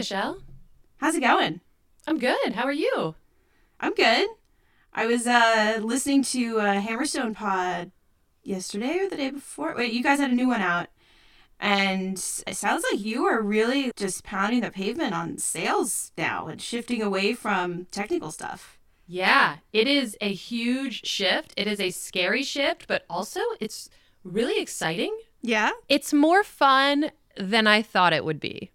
Michelle. How's it going? I'm good. How are you? I'm good. I was uh, listening to a Hammerstone pod yesterday or the day before. Wait, you guys had a new one out. And it sounds like you are really just pounding the pavement on sales now and shifting away from technical stuff. Yeah, it is a huge shift. It is a scary shift, but also it's really exciting. Yeah? It's more fun than I thought it would be.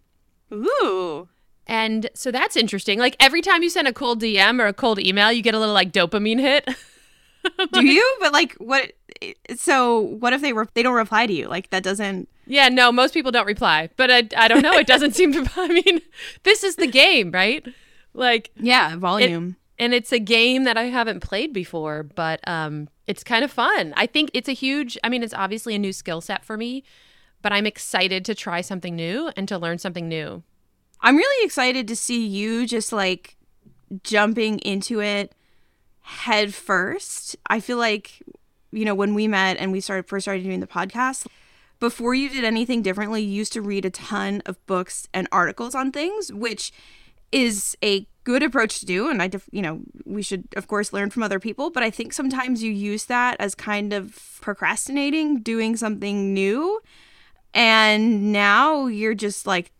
Ooh. And so that's interesting. Like every time you send a cold DM or a cold email, you get a little like dopamine hit. Do you? But like what so what if they re- they don't reply to you? Like that doesn't Yeah, no, most people don't reply. But I, I don't know. It doesn't seem to I mean, this is the game, right? Like Yeah, volume. It, and it's a game that I haven't played before, but um it's kind of fun. I think it's a huge I mean, it's obviously a new skill set for me, but I'm excited to try something new and to learn something new. I'm really excited to see you just like jumping into it head first. I feel like, you know, when we met and we started first started doing the podcast, before you did anything differently, you used to read a ton of books and articles on things, which is a good approach to do and i def- you know we should of course learn from other people but i think sometimes you use that as kind of procrastinating doing something new and now you're just like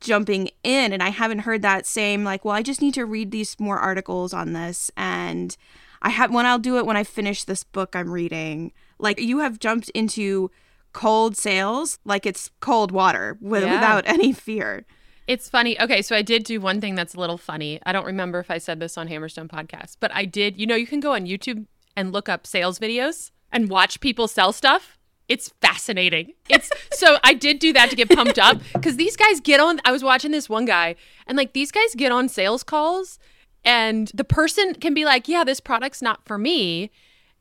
jumping in and I haven't heard that same like well I just need to read these more articles on this and I have when I'll do it when I finish this book I'm reading like you have jumped into cold sales like it's cold water with, Yeah. without any fear It's funny. Okay, so I did do one thing that's a little funny. I don't remember if I said this on Hammerstone podcast, but I did. You know, you can go on YouTube and look up sales videos and watch people sell stuff. It's fascinating. It's so I did do that to get pumped up because these guys get on. I was watching this one guy and like these guys get on sales calls and the person can be like, "Yeah, this product's not for me,"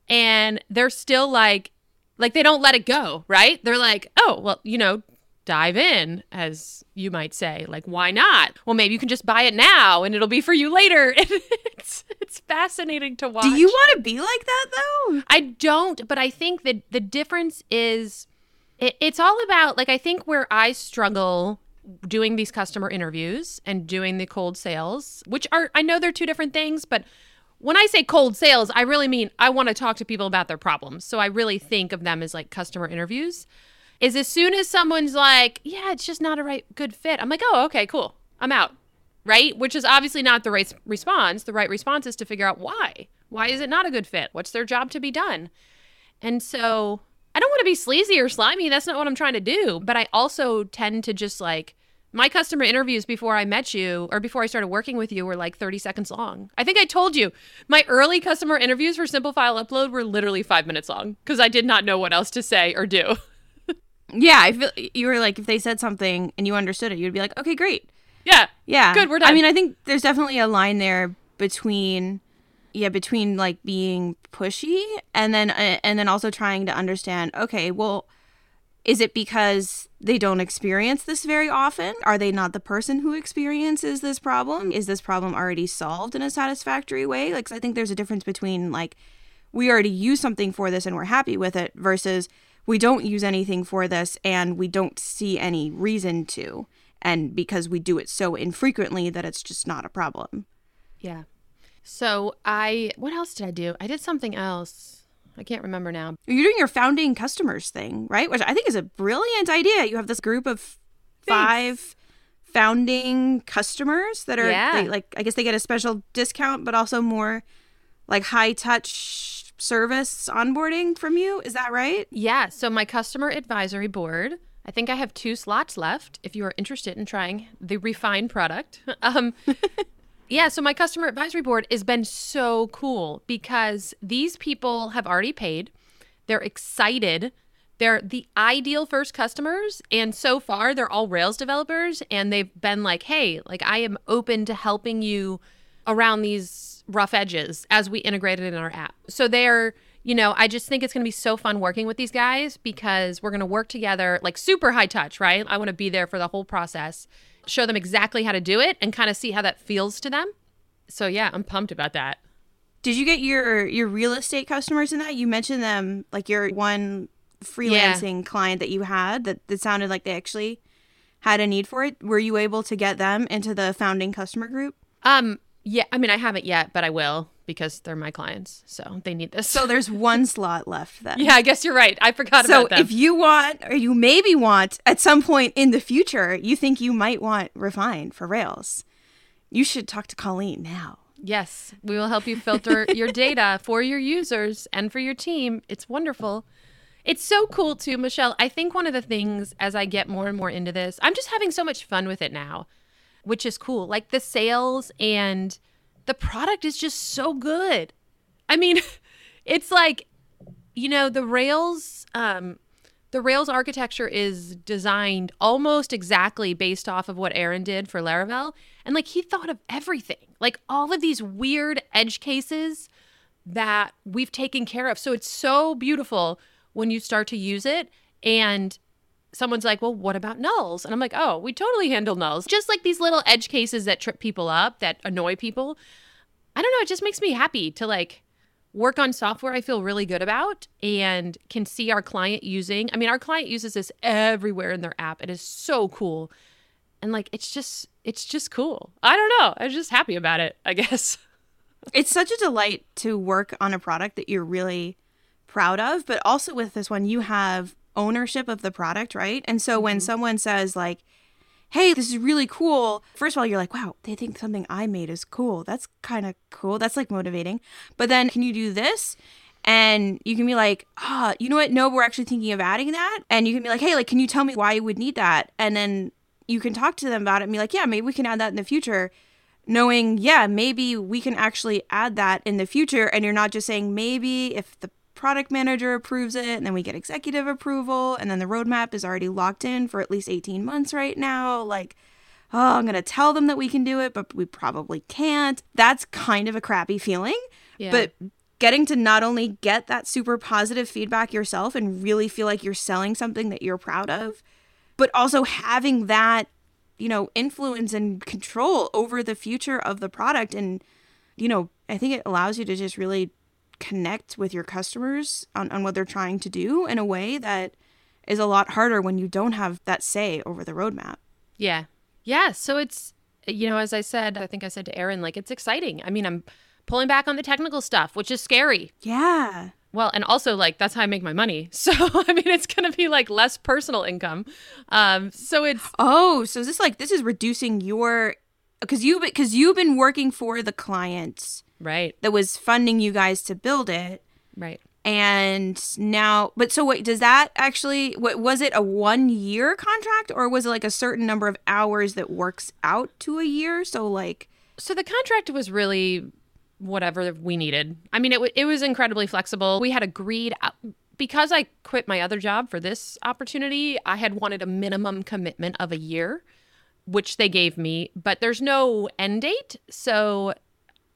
and they're still like, like they don't let it go, right? They're like, "Oh, well, you know, dive in, as you might say. Like, why not? Well, maybe you can just buy it now and it'll be for you later. it's it's fascinating to watch. do you want to be like that though I don't, but I think that the difference is it, it's all about like I think where I struggle doing these customer interviews and doing the cold sales, which are I know they're two different things, but when I say cold sales, I really mean I want to talk to people about their problems. So I really think of them as like customer interviews. Is as soon as someone's like, "Yeah, it's just not a right good fit." I'm like, "Oh, okay, cool. I'm out." Right? Which is obviously not the right response. The right response is to figure out why. Why is it not a good fit? What's their job to be done? And so I don't want to be sleazy or slimy. That's not what I'm trying to do. But I also tend to just like my customer interviews before I met you or before I started working with you were like 30 seconds long. I think I told you my early customer interviews for Simple File Upload were literally five minutes long because I did not know what else to say or do. yeah I feel you were like if they said something and you understood it you'd be like okay great yeah. Yeah. Good, we're done. I mean, I think there's definitely a line there between yeah, between like being pushy and then uh, and then also trying to understand, okay, well, is it because they don't experience this very often? Are they not the person who experiences this problem? Is this problem already solved in a satisfactory way? Like, I think there's a difference between like we already use something for this and we're happy with it versus we don't use anything for this and we don't see any reason to and because we do it so infrequently that it's just not a problem. Yeah. So I, what else did I do? I did something else. I can't remember now. You're doing your founding customers thing, right? Which I think is a brilliant idea. You have this group of five founding customers that are Yeah. they, like I guess they get a special discount but also more like high touch service onboarding from you. Is that right? Yeah. So my customer advisory board, I think I have two slots left if you are interested in trying the refined product. Um, yeah. So my customer advisory board has been so cool because these people have already paid. They're excited. They're the ideal first customers. And so far, they're all Rails developers. And they've been like, hey, like I am open to helping you around these rough edges as we integrate it in our app. So they're, you know, I just think it's going to be so fun working with these guys because we're going to work together like super high touch, right? I want to be there for the whole process, show them exactly how to do it and kind of see how that feels to them. So yeah, I'm pumped about that. Did you get your your real estate customers in that? You mentioned them like your one freelancing client that you had that, that sounded like they actually had a need for it, were you able to get them into the founding customer group? Um, yeah, I mean, I haven't yet, but I will because they're my clients, so they need this. So there's one slot left then. yeah, I guess you're right. I forgot So about them. So if you want, or you maybe want at some point in the future, you think you might want Refine for Rails, you should talk to Colleen now. yes, we will help you filter your data for your users and for your team. It's wonderful. It's so cool too, Michelle. I think one of the things as I get more and more into this, I'm just having so much fun with it now, which is cool. Like the sales and the product is just so good. I mean, it's like, you know, the Rails, um, the Rails architecture is designed almost exactly based off of what Aaron did for Laravel. And like he thought of everything, like all of these weird edge cases that we've taken care of. So it's so beautiful when you start to use it and someone's like, "Well, what about nulls?" And I'm like, "Oh, we totally handle nulls." Just like these little edge cases that trip people up, that annoy people. I don't know, it just makes me happy to like work on software I feel really good about and can see our client using. I mean, our client uses this everywhere in their app. It is so cool. And like it's just it's just cool. I don't know. I'm just happy about it, I guess. It's such a delight to work on a product that you're really proud of, but also with this one, you have ownership of the product, right? And so when someone says, like, hey, this is really cool, first of all, you're like, wow, they think something I made is cool. That's kind of cool. That's like motivating. But then, can you do this? And you can be like, ah, you know what? No, we're actually thinking of adding that. And you can be like, hey, like, can you tell me why you would need that? And then you can talk to them about it and be like, yeah, maybe we can add that in the future knowing, yeah, maybe we can actually add that in the future. And you're not just saying maybe if the product manager approves it and then we get executive approval and then the roadmap is already locked in for at least 18 months right now. Like, oh, I'm going to tell them that we can do it, but we probably can't. That's kind of a crappy feeling. Yeah. But getting to not only get that super positive feedback yourself and really feel like you're selling something that you're proud of, but also having that you know, influence and control over the future of the product. And, you know, I think it allows you to just really connect with your customers on, on what they're trying to do in a way that is a lot harder when you don't have that say over the roadmap. Yeah. Yeah. So it's, you know, as I said, I think I said to Aaron, like, it's exciting. I mean, I'm pulling back on the technical stuff, which is scary. Yeah. Well, and also, like, that's how I make my money. So, I mean, it's going to be like less personal income. Um, so it's, Oh, so is this like this is reducing your because you because you've been working for the client right, that was funding you guys to build it right. and now but so wait does that actually what was it a one year contract or was it like a certain number of hours that works out to a year so like So the contract was really whatever we needed. I mean, it, w- it was incredibly flexible. We had agreed uh, because I quit my other job for this opportunity, I had wanted a minimum commitment of a year, which they gave me, but there's no end date. So,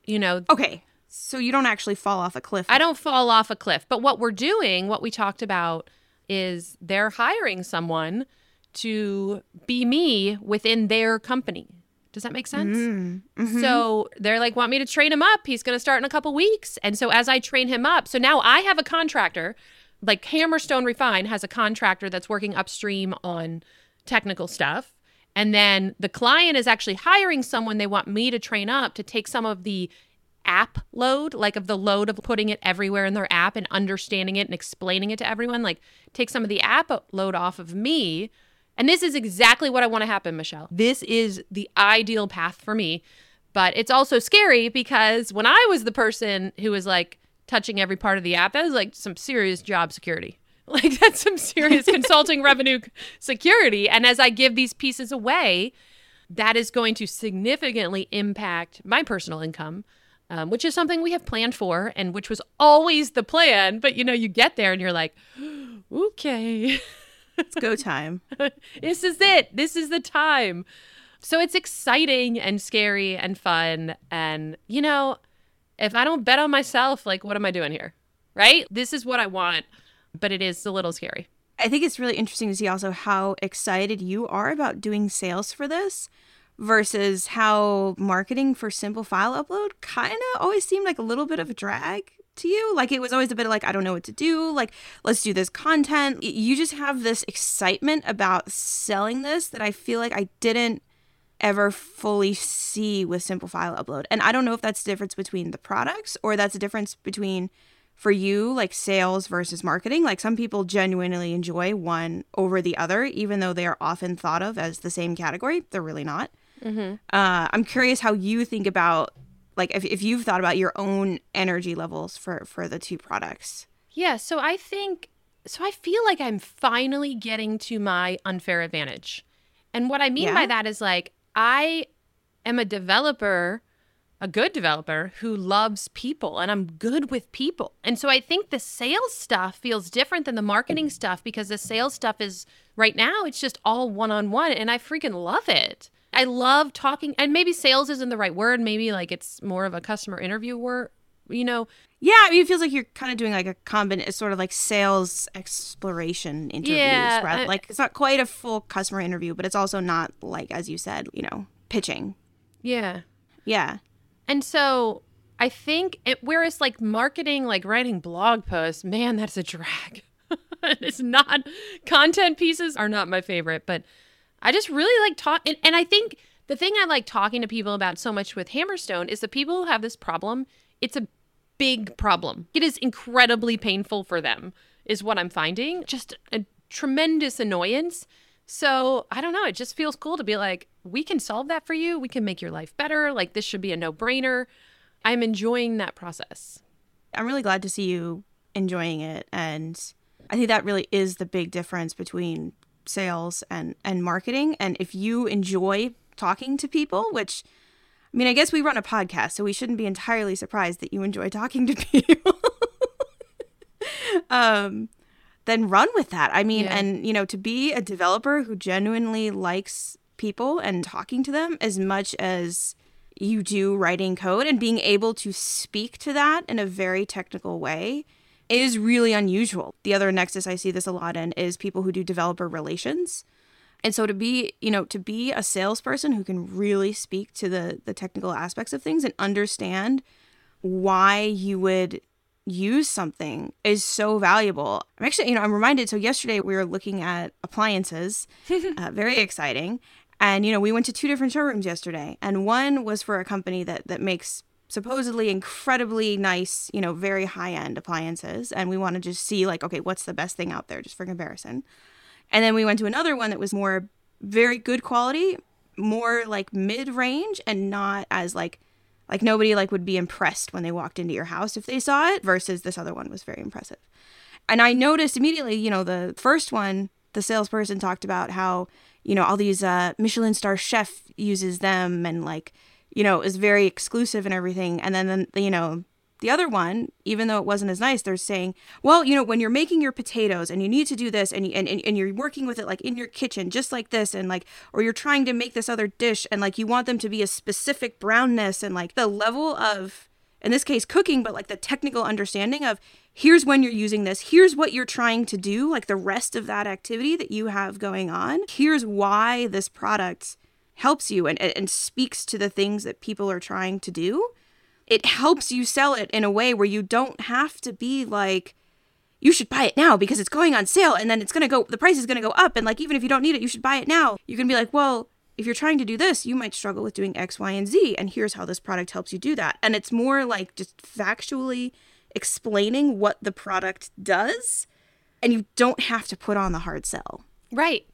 you know, okay so you don't actually fall off a cliff I don't fall off a cliff. But what we're doing, what we talked about, is they're hiring someone to be me within their company. Does that make sense? Mm-hmm. So they're like, want me to train him up. He's going to start in a couple weeks. And so as I train him up, so now I have a contractor, like Hammerstone Refine has a contractor that's working upstream on technical stuff. And then the client is actually hiring someone they want me to train up to take some of the app load, like of the load of putting it everywhere in their app and understanding it and explaining it to everyone, like take some of the app load off of me. And this is exactly what I want to happen, Michelle. This is the ideal path for me. But it's also scary because when I was the person who was like touching every part of the app, that was like some serious job security. Like that's some serious consulting revenue security. And as I give these pieces away, that is going to significantly impact my personal income, um, which is something we have planned for and which was always the plan. But you know, you get there and you're like, okay, it's go time this is it. This is the time. So it's exciting and scary and fun. And, you know, if I don't bet on myself, like, what am I doing here? Right? This is what I want, but it is a little scary. I think it's really interesting to see also how excited you are about doing sales for this versus how marketing for simple file upload kind of always seemed like a little bit of a drag to you? Like it was always a bit of like, I don't know what to do. Like, let's do this content. You just have this excitement about selling this that I feel like I didn't ever fully see with simple file upload. And I don't know if that's the difference between the products or that's a difference between for you like sales versus marketing. Like some people genuinely enjoy one over the other, even though they are often thought of as the same category. They're really not. Mm-hmm. Uh, I'm curious how you think about like if, if you've thought about your own energy levels for for the two products. Yeah, so I think so I feel like I'm finally getting to my unfair advantage. And what I mean yeah. by that is like I am a developer, a good developer who loves people and I'm good with people. And so I think the sales stuff feels different than the marketing stuff because the sales stuff is right now, it's just all one on one and I freaking love it. I love talking, and maybe sales isn't the right word. Maybe like it's more of a customer interview word, you know? Yeah, I mean, it feels like you're kind of doing like a combin, sort of like sales exploration interviews, yeah, right? Uh, like it's not quite a full customer interview, but it's also not like, as you said, you know, pitching. Yeah. Yeah. And so I think it, whereas like marketing, like writing blog posts, man, that's a drag. it's not content pieces are not my favorite, but I just really like talk and, and I think the thing I like talking to people about so much with Hammerstone is the people who have this problem, it's a big problem. It is incredibly painful for them, is what I'm finding. Just a tremendous annoyance. So I don't know. It just feels cool to be like, we can solve that for you. We can make your life better. Like, this should be a no brainer. I'm enjoying that process. I'm really glad to see you enjoying it. And I think that really is the big difference between sales and and marketing and if you enjoy talking to people which I mean I guess we run a podcast so we shouldn't be entirely surprised that you enjoy talking to people um then run with that I mean yeah. and you know to be a developer who genuinely likes people and talking to them as much as you do writing code and being able to speak to that in a very technical way is really unusual. The other nexus I see this a lot in is people who do developer relations. And so to be, you know, to be a salesperson who can really speak to the the technical aspects of things and understand why you would use something is so valuable. I'm actually, you know, I'm reminded. So yesterday we were looking at appliances, uh, very exciting, and you know, we went to two different showrooms yesterday, and one was for a company that that makes supposedly incredibly nice, you know, very high end appliances. And we want to just see, like, okay, what's the best thing out there just for comparison. And then we went to another one that was more very good quality, more like mid range and not as like, like nobody like would be impressed when they walked into your house if they saw it versus this other one was very impressive. And I noticed immediately, you know, the first one, the salesperson talked about how, you know, all these uh, Michelin star chef uses them and like, you know, is very exclusive and everything. And then, then you know, the other one, even though it wasn't as nice, they're saying, well, you know, when you're making your potatoes and you need to do this and, and, and you're working with it like in your kitchen, just like this, and like, or you're trying to make this other dish and like you want them to be a specific brownness and like the level of, in this case, cooking, but like the technical understanding of here's when you're using this, here's what you're trying to do, like the rest of that activity that you have going on, here's why this product helps you and, and speaks to the things that people are trying to do, it helps you sell it in a way where you don't have to be like, you should buy it now because it's going on sale and then it's going to go, the price is going to go up. And like, even if you don't need it, you should buy it now. You can be like, well, if you're trying to do this, you might struggle with doing X, Y, and Z. And here's how this product helps you do that. And it's more like just factually explaining what the product does. And you don't have to put on the hard sell. Right.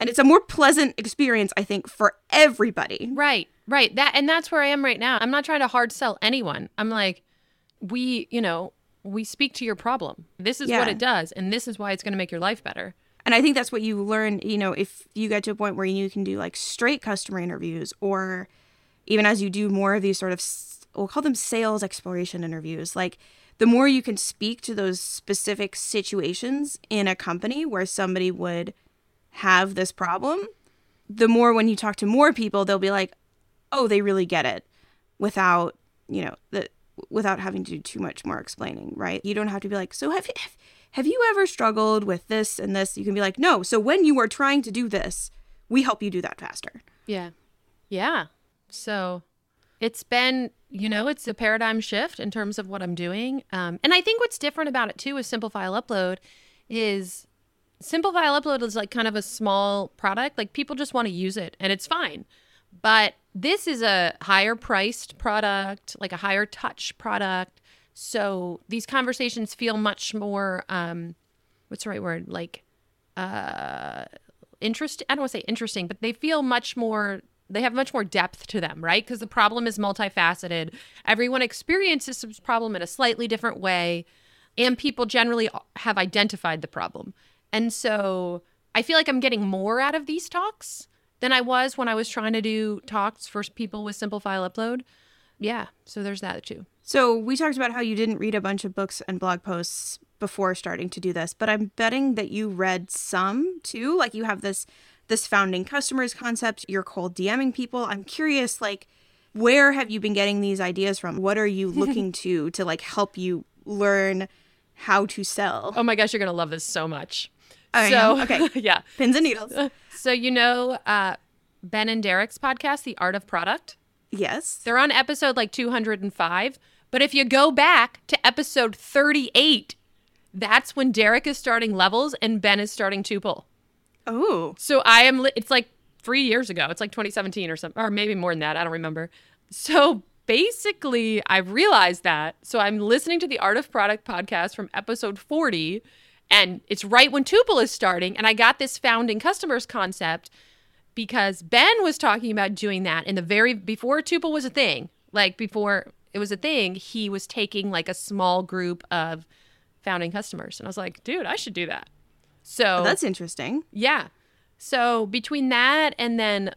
And it's a more pleasant experience, I think, for everybody. Right, right. That and that's where I am right now. I'm not trying to hard sell anyone. I'm like, we, you know, we speak to your problem. This is yeah. what it does, and this is why it's going to make your life better. And I think that's what you learn, you know, if you get to a point where you can do like straight customer interviews, or even as you do more of these sort of, we'll call them sales exploration interviews, like the more you can speak to those specific situations in a company where somebody would have this problem, the more when you talk to more people, they'll be like, oh, they really get it without, you know, the without having to do too much more explaining, right? You don't have to be like, so have you, have you ever struggled with this and this? You can be like, no. So when you are trying to do this, we help you do that faster. Yeah. Yeah. So it's been, you know, it's a paradigm shift in terms of what I'm doing. Um, and I think what's different about it too with Simple File Upload is Simple File Upload is like kind of a small product. Like people just want to use it and it's fine. But this is a higher priced product, like a higher touch product. So these conversations feel much more, um, what's the right word? Like, uh, interesting. I don't want to say interesting, but they feel much more they have much more depth to them, right? Because the problem is multifaceted. Everyone experiences this problem in a slightly different way, and people generally have identified the problem. And so I feel like I'm getting more out of these talks than I was when I was trying to do talks for people with simple file upload. Yeah, so there's that too. So we talked about how you didn't read a bunch of books and blog posts before starting to do this, but I'm betting that you read some too. Like you have this this founding customers concept, you're cold DMing people. I'm curious, like, where have you been getting these ideas from? What are you looking to to like help you learn how to sell? Oh my gosh, you're gonna love this so much. I so know. okay, yeah, pins and needles. So you know uh, Ben and Derek's podcast, The Art of Product. Yes, they're on episode like 205. But if you go back to episode 38, that's when Derek is starting levels and Ben is starting tuple. Oh. So I am, li- it's like three years ago. It's like 2017 or something, or maybe more than that. I don't remember. So basically, I realized that. So I'm listening to the Art of Product podcast from episode 40, and it's right when Tuple is starting. And I got this founding customers concept because Ben was talking about doing that in the very, before Tuple was a thing, like before it was a thing, he was taking like a small group of founding customers. And I was like, dude, I should do that. So oh, that's interesting. Yeah. So between that and then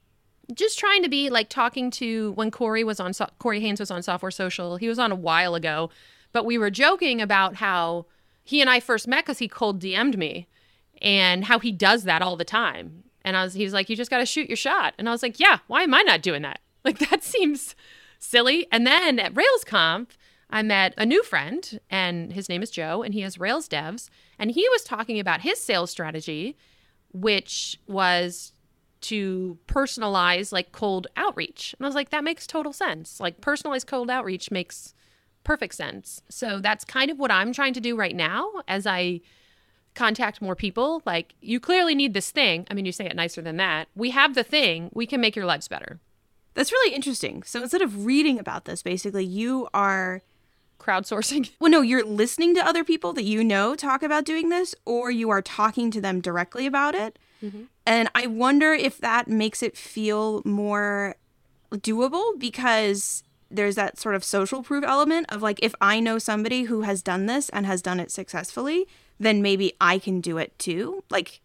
just trying to be like talking to when Corey was on Corey Haines was on Software Social. He was on a while ago, but we were joking about how he and I first met because he cold DM'd me and how he does that all the time. And I was he was like, You just gotta shoot your shot. And I was like, Yeah, why am I not doing that? Like that seems silly. And then at RailsConf, I met a new friend, and his name is Joe, and he has Rails devs. And he was talking about his sales strategy, which was to personalize like cold outreach. And I was like, that makes total sense. Like, personalized cold outreach makes perfect sense. So that's kind of what I'm trying to do right now as I contact more people. Like, you clearly need this thing. I mean, you say it nicer than that. We have the thing, we can make your lives better. That's really interesting. So instead of reading about this, basically, you are crowdsourcing. Well, no, you're listening to other people that you know talk about doing this, or you are talking to them directly about it. Mm-hmm. And I wonder if that makes it feel more doable because there's that sort of social proof element of like, if I know somebody who has done this and has done it successfully, then maybe I can do it too. Like,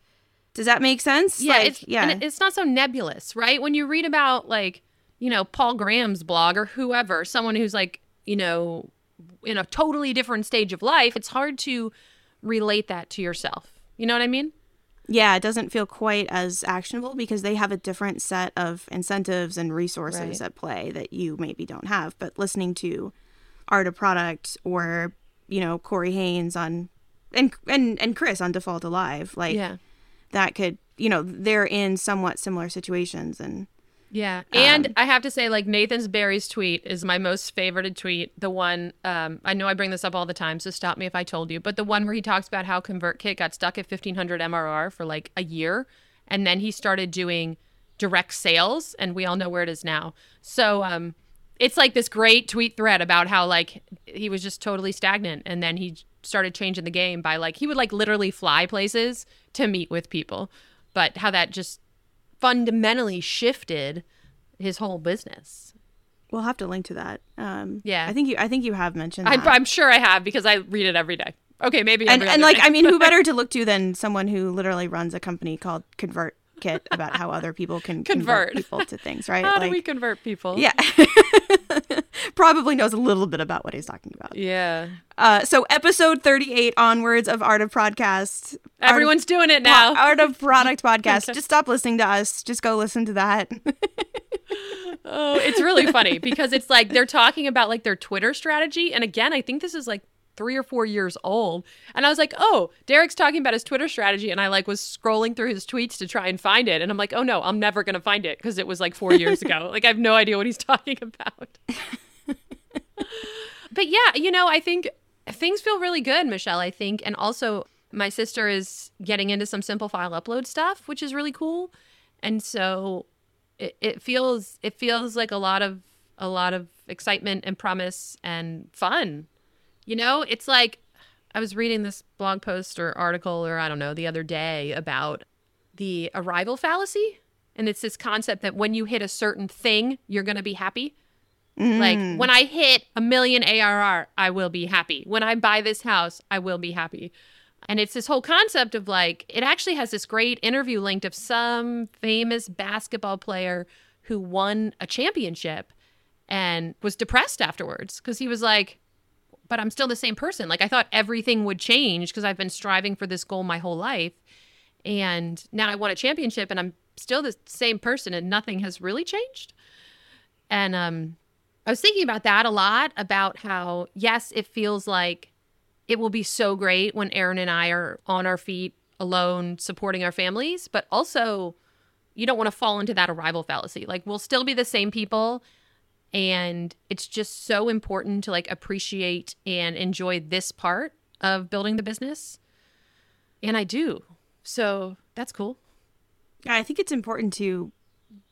does that make sense? Yeah, like, it's, yeah. it's not so nebulous, right? When you read about like, you know, Paul Graham's blog or whoever, someone who's like, you know, in a totally different stage of life, it's hard to relate that to yourself. You know what I mean? Yeah, it doesn't feel quite as actionable because they have a different set of incentives and resources right. at play that you maybe don't have. But listening to Art of Product or, you know, Corey Haines on and and and Chris on Default Alive, like yeah. that could, you know, they're in somewhat similar situations and yeah. And um, I have to say, like, Nathan's Barry's tweet is my most favorited tweet. The one, um, I know I bring this up all the time, so stop me if I told you, but the one where he talks about how ConvertKit got stuck at 1500 MRR for like a year. And then he started doing direct sales, and we all know where it is now. So, um, it's like this great tweet thread about how like he was just totally stagnant and then he started changing the game by like he would like literally fly places to meet with people but how that just fundamentally shifted his whole business. We'll have to link to that. Um, yeah, I think you. I think you have mentioned. I, I'm sure I have because I read it every day. Okay, maybe. And, and like, day. I mean, who better to look to than someone who literally runs a company called Convert Kit about how other people can convert, convert people to things, right? How like, do we convert people? Yeah. Probably knows a little bit about what he's talking about. Yeah. Uh, so episode 38 onwards of Art of Podcast. Everyone's doing it now. Art of Product Podcast. Just stop listening to us. Just go listen to that. oh, it's really funny because it's like they're talking about like their Twitter strategy. And again, I think this is like three or four years old. And I was like, oh, Derek's talking about his Twitter strategy. And I like was scrolling through his tweets to try and find it. And I'm like, oh no, I'm never going to find it because it was like four years ago. Like I have no idea what he's talking about. but yeah, you know, I think things feel really good, Michelle, I think. And also, my sister is getting into some simple file upload stuff, which is really cool. And so it, it feels it feels like a lot of a lot of excitement and promise and fun you know, it's like I was reading this blog post or article or I don't know the other day about the arrival fallacy. And it's this concept that when you hit a certain thing, you're going to be happy. Mm. Like when I hit a million ARR, I will be happy. When I buy this house, I will be happy. And it's this whole concept of like, it actually has this great interview linked of some famous basketball player who won a championship and was depressed afterwards because he was like, but I'm still the same person. Like I thought everything would change because I've been striving for this goal my whole life. And now I won a championship and I'm still the same person and nothing has really changed. And um I was thinking about that a lot about how yes, it feels like it will be so great when Aaron and I are on our feet alone supporting our families, but also you don't want to fall into that arrival fallacy. Like we'll still be the same people and it's just so important to like appreciate and enjoy this part of building the business. And i do. So that's cool. Yeah i think it's important to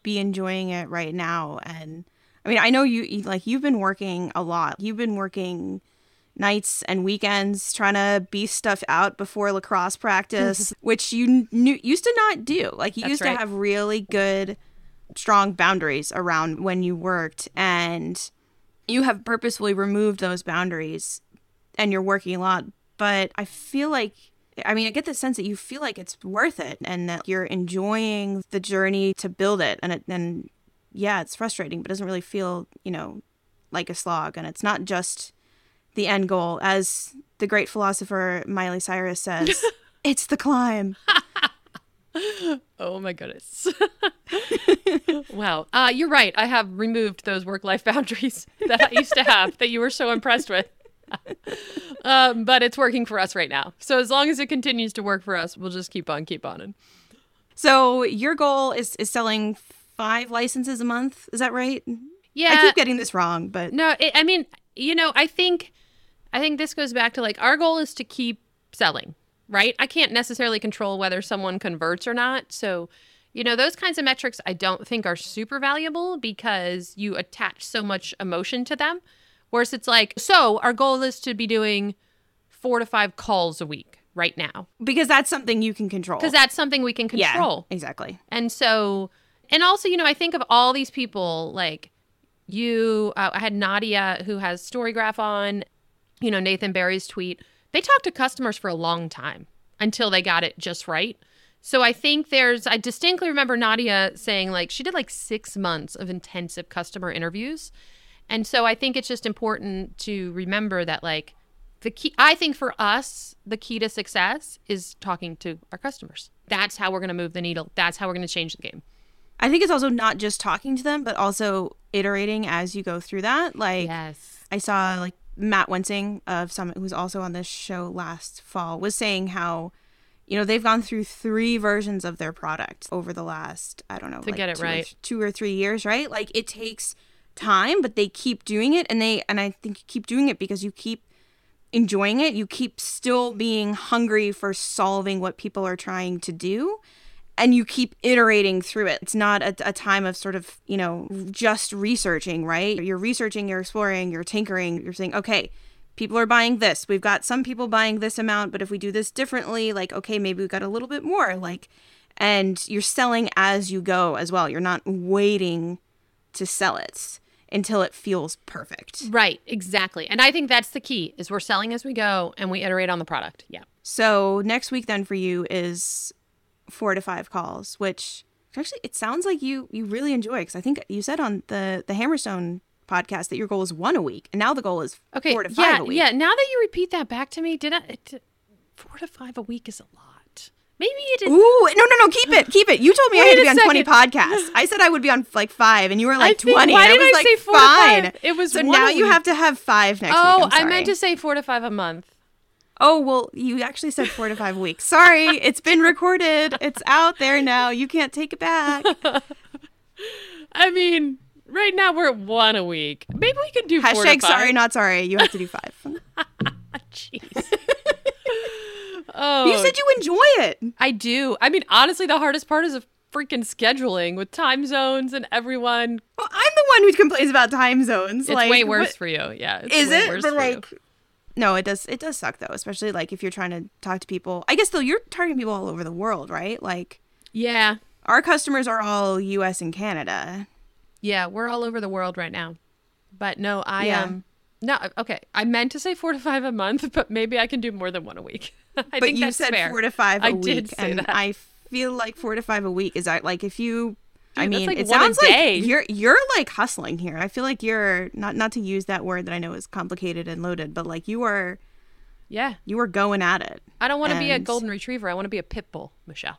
be enjoying it right now. And i mean i know you like you've been working a lot. You've been working nights and weekends trying to beef stuff out before lacrosse practice which you knew used to not do. Like you That's used right. to have really good strong boundaries around when you worked and you have purposefully removed those boundaries and you're working a lot. But i feel like i mean i get the sense that you feel like it's worth it and that you're enjoying the journey to build it and it and yeah it's frustrating but it doesn't really feel you know like a slog. And it's not just the end goal. As the great philosopher miley cyrus says it's the climb. Oh my goodness. wow. Uh, you're right. I have removed those work life boundaries that I used to have that you were so impressed with. um, but it's working for us right now. So as long as it continues to work for us, we'll just keep on, keep on. So your goal is, is selling five licenses a month. Is that right? Yeah. I keep getting this wrong, but no, it, I mean, you know, I think, I think this goes back to like our goal is to keep selling right? I can't necessarily control whether someone converts or not. So, you know, those kinds of metrics I don't think are super valuable because you attach so much emotion to them. Whereas it's like, so our goal is to be doing four to five calls a week right now. Because that's something you can control. Because that's something we can control. Yeah, exactly. And so, and also, you know, I think of all these people like you, uh, I had Nadia who has Storygraph on, you know, Nathan Barry's tweet they talked to customers for a long time until they got it just right. So I think there's, I distinctly remember Nadia saying like she did like six months of intensive customer interviews. And so I think it's just important to remember that like the key, I think for us, the key to success is talking to our customers. That's how we're going to move the needle. That's how we're going to change the game. I think it's also not just talking to them, but also iterating as you go through that. Like, yes. I saw like Matt Wensing of Summit, who was also on this show last fall, was saying how, you know, they've gone through three versions of their product over the last, I don't know, to like get it two right, or, two or three years, right? Like it takes time, but they keep doing it, and they, and I think you keep doing it because you keep enjoying it. You keep still being hungry for solving what people are trying to do and you keep iterating through it. It's not a, a, time of sort of, you know, just researching, right? You're researching, you're exploring, you're tinkering, you're saying, okay, people are buying this. We've got some people buying this amount, but if we do this differently, like, okay, maybe we've got a little bit more. Like, and you're selling as you go as well. You're not waiting to sell it until it feels perfect. Right, exactly. And I think that's the key is we're selling as we go and we iterate on the product. Yeah. So next week then for you is four to five calls, which actually it sounds like you you really enjoy because I think you said on the the Hammerstone podcast that your goal is one a week, and now the goal is okay, four to five yeah, a week. Yeah, now that you repeat that back to me, did I? It, four to five a week is a lot. Maybe you did. Ooh, no, no, no, keep it, keep it. You told me I had to be on twenty podcasts. I said I would be on like five, and you were like think- twenty. why did I was I like, say four to five? It was so now you have to have five next Oh, I meant to say four to five a month. Oh well, you actually said four to five weeks. Sorry, it's been recorded. It's out there now. You can't take it back. I mean, right now we're at one a week. Maybe we can do four Hashtag sorry, not sorry. You have to do five. Jeez. oh, You said you enjoy it. I do. I mean, honestly, the hardest part is a freaking scheduling with time zones and everyone. Well, I'm the one who complains about time zones. It's like, way worse what- for you. Yeah. It's Is it? Worse But for you. like, no, it does. It does suck though, especially like if you're trying to talk to people. I guess though you're targeting people all over the world, right? Like yeah. our customers are all U.S. and Canada. Yeah. We're all over the world right now. But no, I Yeah. Um, no, okay. I meant to say four to five a month, but maybe I can do more than one a week. I but think you said fair. four to five a I week, did say and that. I feel like four to five a week is that like if you. I Dude, that's mean, like it sounds like you're you're like hustling here. I feel like you're not not to use that word that I know is complicated and loaded, but like you are Yeah. you are going at it. I don't want to be a golden retriever. I want to be a pit bull, Michelle.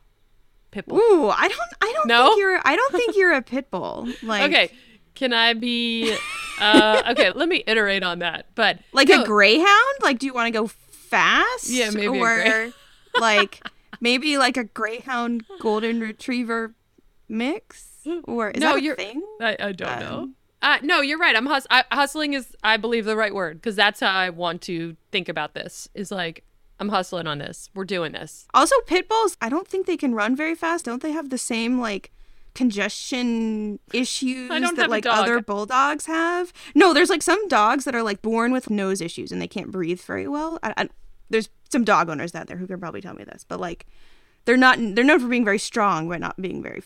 Pit bull. Ooh, I don't I don't No? think you're I don't think you're a pit bull. Like Okay. Can I be uh okay, let me iterate on that. But like no, a greyhound? Like do you want to go fast? Yeah, maybe or like maybe like a greyhound golden retriever mix? Or is No, that a thing? I, I don't know. Um, Uh, no, you're right. I'm hus- I, hustling is I believe the right word because that's how I want to think about this. Is like I'm hustling on this. We're doing this. Also pit bulls, I don't think they can run very fast. Don't they have the same like congestion issues that like other bulldogs have? No, there's like some dogs that are like born with nose issues and they can't breathe very well. I, I, there's some dog owners out there who can probably tell me this, but like they're not they're known for being very strong but not being very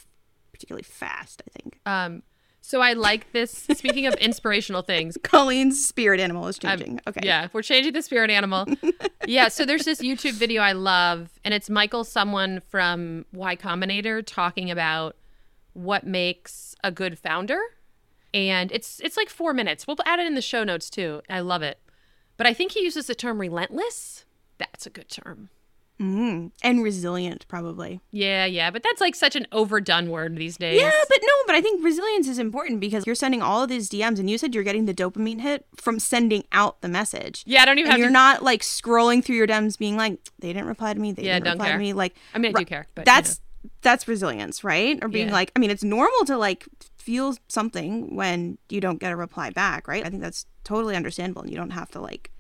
particularly fast, I think. Um, so I like this. Speaking of inspirational things, Colleen's spirit animal is changing. okay. Yeah, we're changing the spirit animal. yeah, so there's this YouTube video I love, and it's Michael, someone from Y Combinator, talking about what makes a good founder, and it's it's like four minutes. We'll add it in the show notes too. I love it, but I think he uses the term relentless. That's a good term. Mm. And resilient probably. Yeah, yeah, but that's like such an overdone word these days. Yeah, but no, but I think resilience is important because you're sending all of these DMs and you said you're getting the dopamine hit from sending out the message. yeah, I don't even and you're to. not like scrolling through your DMs being like, they didn't reply to me, they Yeah, didn't don't reply care. to me. Like I mean, I do care, but you that's that's resilience, right? Or being Yeah. like, I mean, it's normal to like feel something when you don't get a reply back, right? I think that's totally understandable and you don't have to like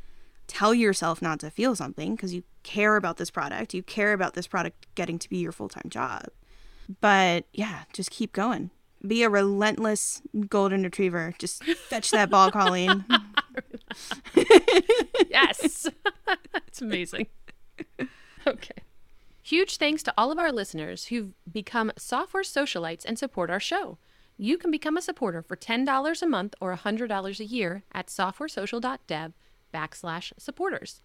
tell yourself not to feel something because you care about this product. You care about this product getting to be your full-time job. But yeah, just keep going. Be a relentless golden retriever. Just fetch that ball, Colleen. Yes. it's amazing. Okay. Huge thanks to all of our listeners who've become software socialites and support our show. You can become a supporter for $10 a month or $100 a year at softwaresocial.dev backslash supporters.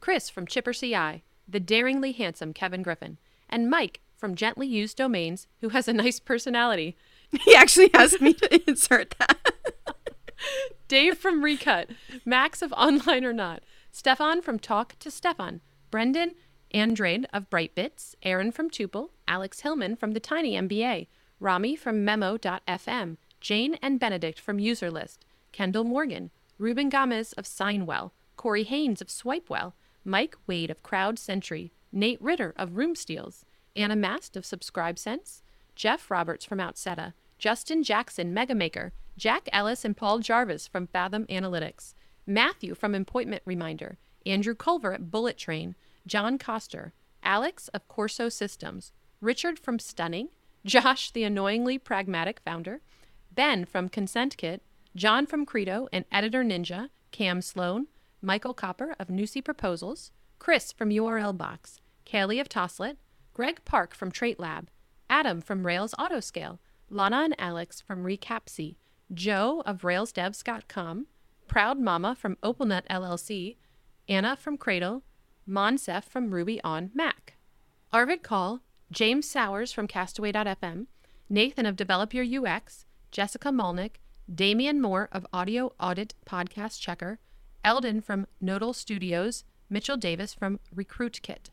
Chris from Chipper CI, the daringly handsome Kevin Griffin, and Mike from Gently Used Domains, who has a nice personality. he actually asked me to insert that. Dave from Recut, Max of Online or Not, Stefan from Talk to Stefan, Brendan Andrade of Brightbits, Aaron from Tuple, Alex Hillman from the Tiny MBA, Rami from Memo.fm, Jane and Benedict from Userlist, Kendall Morgan, Ruben Gomez of Signwell, Corey Haines of Swipewell, Mike Wade of Crowd Century, Nate Ritter of Room Steals, Anna Mast of SubscribeSense, Jeff Roberts from Outseta, Justin Jackson, Megamaker, Jack Ellis and Paul Jarvis from Fathom Analytics, Matthew from Appointment Reminder, Andrew Culver at Bullet Train, John Coster, Alex of Corso Systems, Richard from Stunning, Josh, the annoyingly pragmatic founder, Ben from Consent Kit, John from Credo and Editor Ninja, Cam Sloan, Michael Koper of Nusii Proposals, Chris from URL Box, Kaylee of Toslet, Greg Park from Trait Lab, Adam from Rails Autoscale, Lana and Alex from Recapsy, Joe of RailsDevs.com, Proud Mama from OpalNet LLC, Anna from Cradle, Monsef from Ruby on Mac. Arvid Kahl, James Sowers from Castaway.fm, Nathan of Develop Your UX, Jessica Malnick, Damian Moore of Audio Audit Podcast Checker, Eldon from Nodal Studios, Mitchell Davis from Recruit Kit.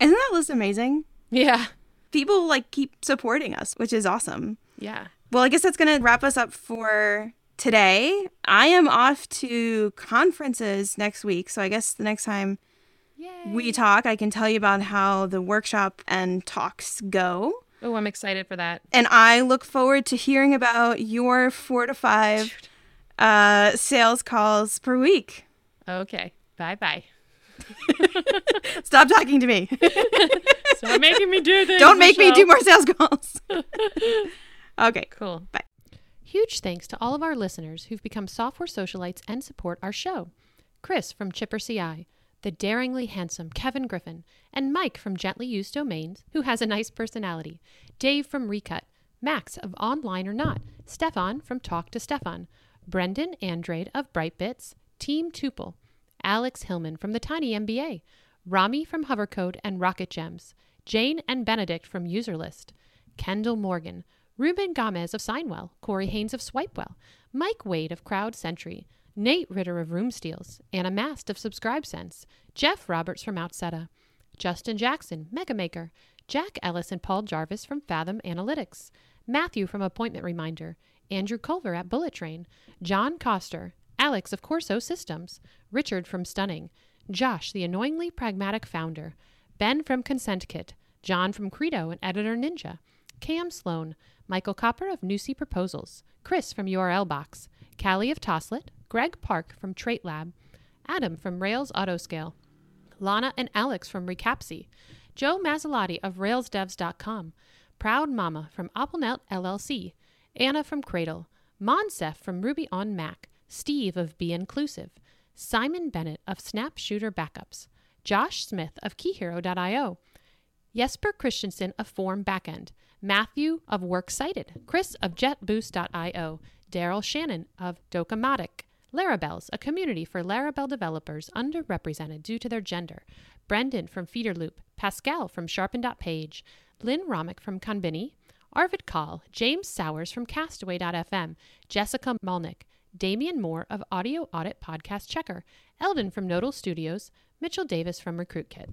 Isn't that list amazing? Yeah. People like keep supporting us, which is awesome. Yeah. Well, I guess that's going to wrap us up for today. I am off to conferences next week. So I guess the next time Yay. we talk, I can tell you about how the workshop and talks go. Oh, I'm excited for that. And I look forward to hearing about your four to five uh, sales calls per week. Okay. Bye bye. Stop talking to me. So making me do this. Don't make me do more sales calls. okay. Cool. Bye. Huge thanks to all of our listeners who've become software socialites and support our show. Chris from Chipper CI, the daringly handsome Kevin Griffin, and Mike from Gently Used Domains, who has a nice personality, Dave from Recut, Max of Online or Not, Stefan from Talk to Stefan, Brendan Andrade of Brightbits, Team Tuple, Alex Hillman from the Tiny MBA, Rami from Hovercode and Rocket Gems, Jane and Benedict from Userlist, Kendall Morgan, Ruben Gomez of Signwell, Corey Haines of Swipewell, Mike Wade of Crowd Sentry, Nate Ritter of Room Steals, Anna Mast of SubscribeSense, Jeff Roberts from Outseta, Justin Jackson, Megamaker, Jack Ellis and Paul Jarvis from Fathom Analytics, Matthew from Appointment Reminder, Andrew Culver at Bullet Train, John Coster, Alex of Corso Systems, Richard from Stunning, Josh, the annoyingly pragmatic founder, Ben from Consent Kit, John from Credo and Editor Ninja, Cam Sloan, Michael Koper of Nusii Proposals, Chris from URL Box, Callie of Toslet, Greg Park from Trait Lab, Adam from Rails Autoscale, Lana and Alex from Recapsy, Joe Masilotti of RailsDevs.com, Proud Mama from AppleNet LLC, Anna from Cradle, Monsef from Ruby on Mac, Steve of Be Inclusive, Simon Bennett of Snap Shooter Backups, Josh Smith of KeyHero.io, Jesper Christensen of Form Backend, Matthew of Works Cited, Chris of JetBoost.io, Daryl Shannon of Docamatic, Larabelles, a community for Laravel developers underrepresented due to their gender, Brendan from Feederloop, Pascal from Sharpen.page, Lynn Romick from Conbini, Arvid Kahl, James Sowers from Castaway.fm, Jessica Malnick, Damian Moore of Audio Audit Podcast Checker, Eldon from Nodal Studios, Mitchell Davis from RecruitKit.